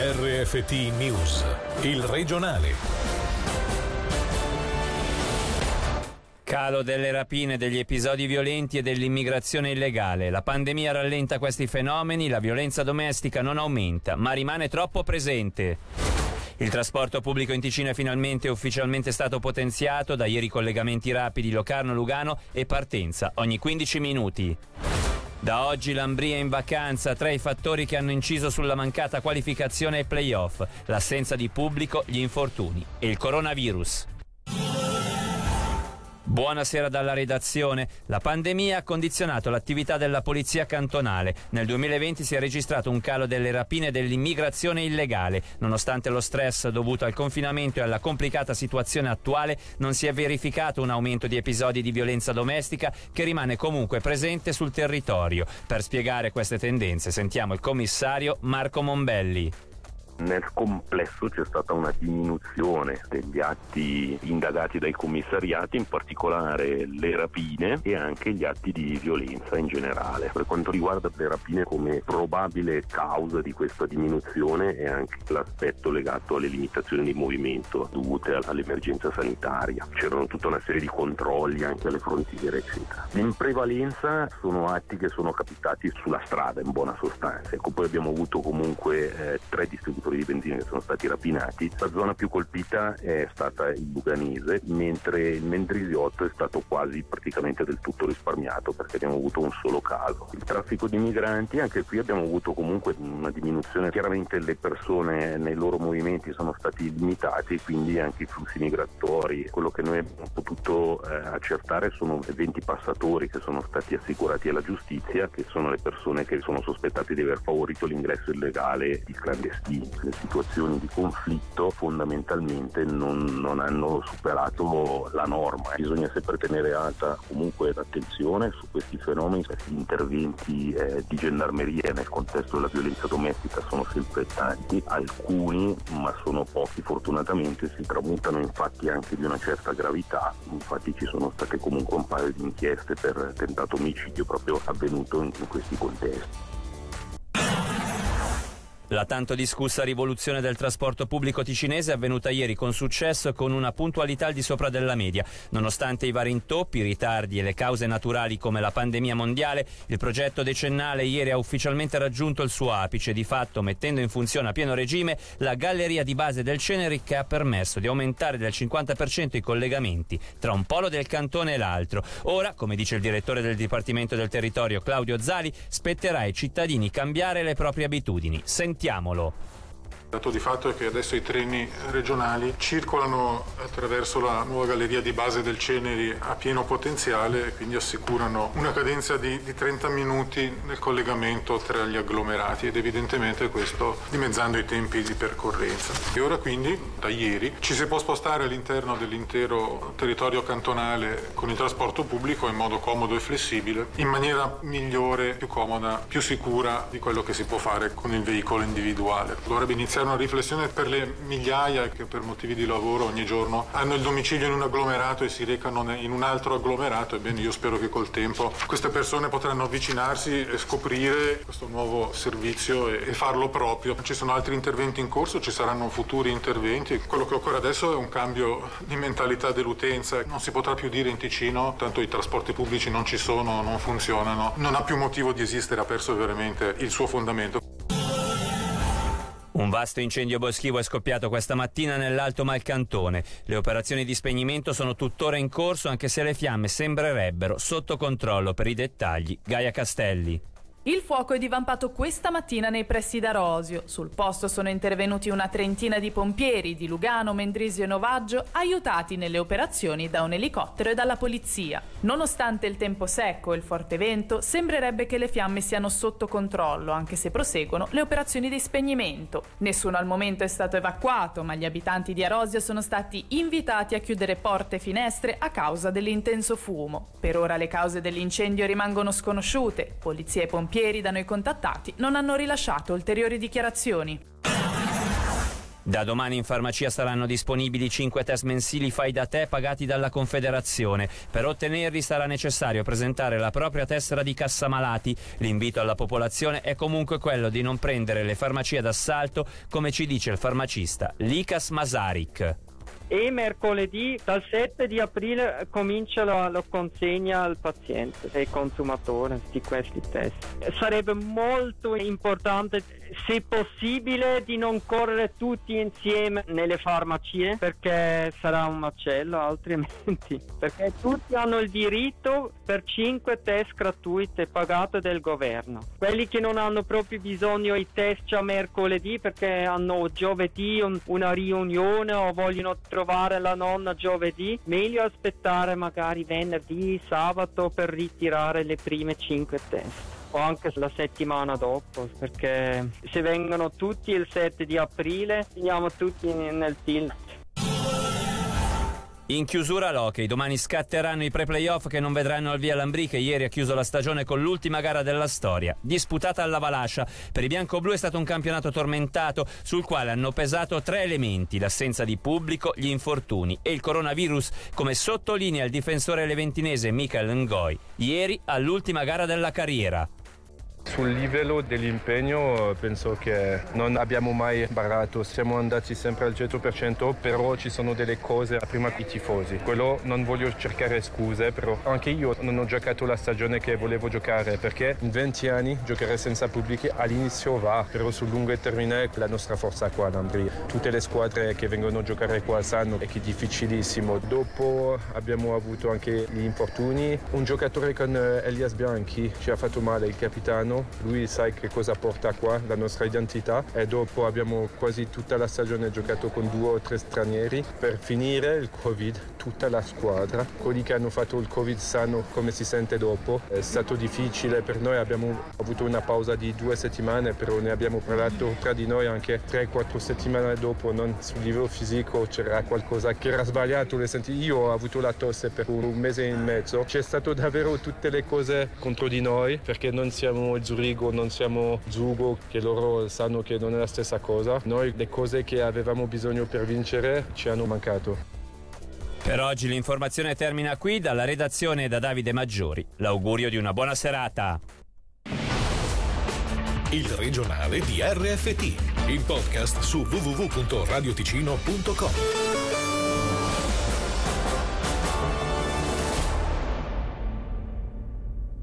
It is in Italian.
RFT News, il regionale. Calo delle rapine, degli episodi violenti e dell'immigrazione illegale. La pandemia rallenta questi fenomeni, la violenza domestica non aumenta, ma rimane troppo presente. Il trasporto pubblico in Ticino è finalmente ufficialmente stato potenziato, da ieri collegamenti rapidi Locarno-Lugano e partenza ogni 15 minuti. Da oggi l'Ambria in vacanza, tra i fattori che hanno inciso sulla mancata qualificazione ai playoff, l'assenza di pubblico, gli infortuni e il coronavirus. Buonasera dalla redazione. La pandemia ha condizionato l'attività della polizia cantonale. Nel 2020 si è registrato un calo delle rapine e dell'immigrazione illegale. Nonostante lo stress dovuto al confinamento e alla complicata situazione attuale, non si è verificato un aumento di episodi di violenza domestica che rimane comunque presente sul territorio. Per spiegare queste tendenze sentiamo il commissario Marco Mombelli. Nel complesso c'è stata una diminuzione degli atti indagati dai commissariati, in particolare le rapine e anche gli atti di violenza in generale. Per quanto riguarda le rapine come probabile causa di questa diminuzione è anche l'aspetto legato alle limitazioni di movimento dovute all'emergenza sanitaria. C'erano tutta una serie di controlli anche alle frontiere, eccetera. In prevalenza sono atti che sono capitati sulla strada in buona sostanza. Ecco, poi abbiamo avuto comunque eh, tre distributori produttori di benzina che sono stati rapinati. La zona più colpita è stata il Buganese, mentre il Mendrisiotto è stato quasi praticamente del tutto risparmiato perché abbiamo avuto un solo caso. Il traffico di migranti, anche qui abbiamo avuto comunque una diminuzione, chiaramente le persone nei loro movimenti sono stati limitati, quindi anche i flussi migratori. Quello che noi abbiamo potuto eh, accertare sono 20 passatori che sono stati assicurati alla giustizia, che sono le persone che sono sospettate di aver favorito l'ingresso illegale di clandestini le situazioni di conflitto fondamentalmente non, non, hanno superato la norma. Bisogna sempre tenere alta comunque l'attenzione su questi fenomeni, gli interventi eh, di gendarmeria nel contesto della violenza domestica sono sempre tanti, alcuni ma sono pochi fortunatamente si tramutano in fatti anche di una certa gravità, infatti ci sono state comunque un paio di inchieste per tentato omicidio proprio avvenuto in, in questi contesti. La tanto discussa rivoluzione del trasporto pubblico ticinese è avvenuta ieri con successo e con una puntualità al di sopra della media. Nonostante i vari intoppi, i ritardi e le cause naturali come la pandemia mondiale, il progetto decennale ieri ha ufficialmente raggiunto il suo apice, di fatto mettendo in funzione a pieno regime la galleria di base del Ceneri che ha permesso di aumentare del 50% i collegamenti tra un polo del cantone e l'altro. Ora, come dice il direttore del Dipartimento del Territorio Claudio Zali, spetterà ai cittadini cambiare le proprie abitudini. Sent- Sentiamolo. Dato di fatto è che adesso i treni regionali circolano attraverso la nuova galleria di base del Ceneri a pieno potenziale e quindi assicurano una cadenza di, di 30 minuti nel collegamento tra gli agglomerati ed evidentemente questo dimezzando i tempi di percorrenza. E ora quindi, da ieri, ci si può spostare all'interno dell'intero territorio cantonale con il trasporto pubblico in modo comodo e flessibile, in maniera migliore, più comoda, più sicura di quello che si può fare con il veicolo individuale. Dovrebbe iniziare iniziare una riflessione per le migliaia che per motivi di lavoro ogni giorno hanno il domicilio in un agglomerato e si recano in un altro agglomerato. Ebbene, io spero che col tempo queste persone potranno avvicinarsi e scoprire questo nuovo servizio e, farlo proprio. Ci sono altri interventi in corso, ci saranno futuri interventi. Quello che occorre adesso è un cambio di mentalità dell'utenza. Non si potrà più dire in Ticino, tanto i trasporti pubblici non ci sono, non funzionano, non ha più motivo di esistere, ha perso veramente il suo fondamento. Un vasto incendio boschivo è scoppiato questa mattina nell'Alto Malcantone. Le operazioni di spegnimento sono tuttora in corso anche se le fiamme sembrerebbero sotto controllo per i dettagli. Gaia Castelli. Il fuoco è divampato questa mattina nei pressi d'Arosio. Sul posto sono intervenuti una trentina di pompieri di Lugano, Mendrisio e Novaggio, aiutati nelle operazioni da un elicottero e dalla polizia. Nonostante il tempo secco e il forte vento, sembrerebbe che le fiamme siano sotto controllo, anche se proseguono le operazioni di spegnimento. Nessuno al momento è stato evacuato, ma gli abitanti di Arosio sono stati invitati a chiudere porte e finestre a causa dell'intenso fumo. Per ora le cause dell'incendio rimangono sconosciute. Polizia e pompieri pompieri da noi contattati non hanno rilasciato ulteriori dichiarazioni. Da domani in farmacia saranno disponibili 5 test mensili fai da te pagati dalla Confederazione. Per ottenerli sarà necessario presentare la propria tessera di cassa malati. L'invito alla popolazione è comunque quello di non prendere le farmacie d'assalto, come ci dice il farmacista Likas Masarik e mercoledì dal 7 di aprile comincia la, la consegna al paziente e consumatore di questi test. Sarebbe molto importante, se possibile, di non correre tutti insieme nelle farmacie perché sarà un macello altrimenti. Perché tutti hanno il diritto per 5 test gratuiti pagate dal governo. Quelli che non hanno proprio bisogno i test già mercoledì perché hanno giovedì un, una riunione o vogliono trovare la nonna giovedì, meglio aspettare magari venerdì, sabato per ritirare le prime 5 test o anche la settimana dopo perché se vengono tutti il 7 di aprile finiamo tutti nel tilt in chiusura l'hockey, domani scatteranno i pre-playoff che non vedranno al via Lambrì che ieri ha chiuso la stagione con l'ultima gara della storia, disputata alla Valascia. Per i bianco-blu è stato un campionato tormentato sul quale hanno pesato tre elementi, l'assenza di pubblico, gli infortuni e il coronavirus, come sottolinea il difensore leventinese Michael Ngoi, ieri all'ultima gara della carriera. Sul livello dell'impegno penso che non abbiamo mai barato, siamo andati sempre al 100%, però ci sono delle cose prima i tifosi. Quello non voglio cercare scuse, però anche io non ho giocato la stagione che volevo giocare perché in 20 anni giocare senza pubblici all'inizio va, però sul lungo termine la nostra forza qua ad Ambria. Tutte le squadre che vengono a giocare qua sanno che è difficilissimo. Dopo abbiamo avuto anche gli infortuni. Un giocatore con eh, Elias Bianchi ci ha fatto male, il capitano lui sa che cosa porta qua, la nostra identità e dopo abbiamo quasi tutta la stagione giocato con due o tre stranieri. Per finire il Covid, tutta la squadra, quelli che hanno fatto il Covid sanno come si sente dopo. È stato difficile per noi, abbiamo avuto una pausa di due settimane, però ne abbiamo parlato tra di noi anche tre, quattro settimane dopo, non sul livello fisico c'era qualcosa che era sbagliato. Io ho avuto la tosse per un mese e mezzo, c'è stato davvero tutte le cose contro di noi perché non siamo il Zurigo, non siamo Zugo, che loro sanno che non è la stessa cosa. Noi le cose che avevamo bisogno per vincere ci hanno mancato. Per oggi l'informazione termina qui dalla redazione da Davide Maggiori. L'augurio di una buona serata. Il regionale di RFT, il podcast su www.radioticino.com.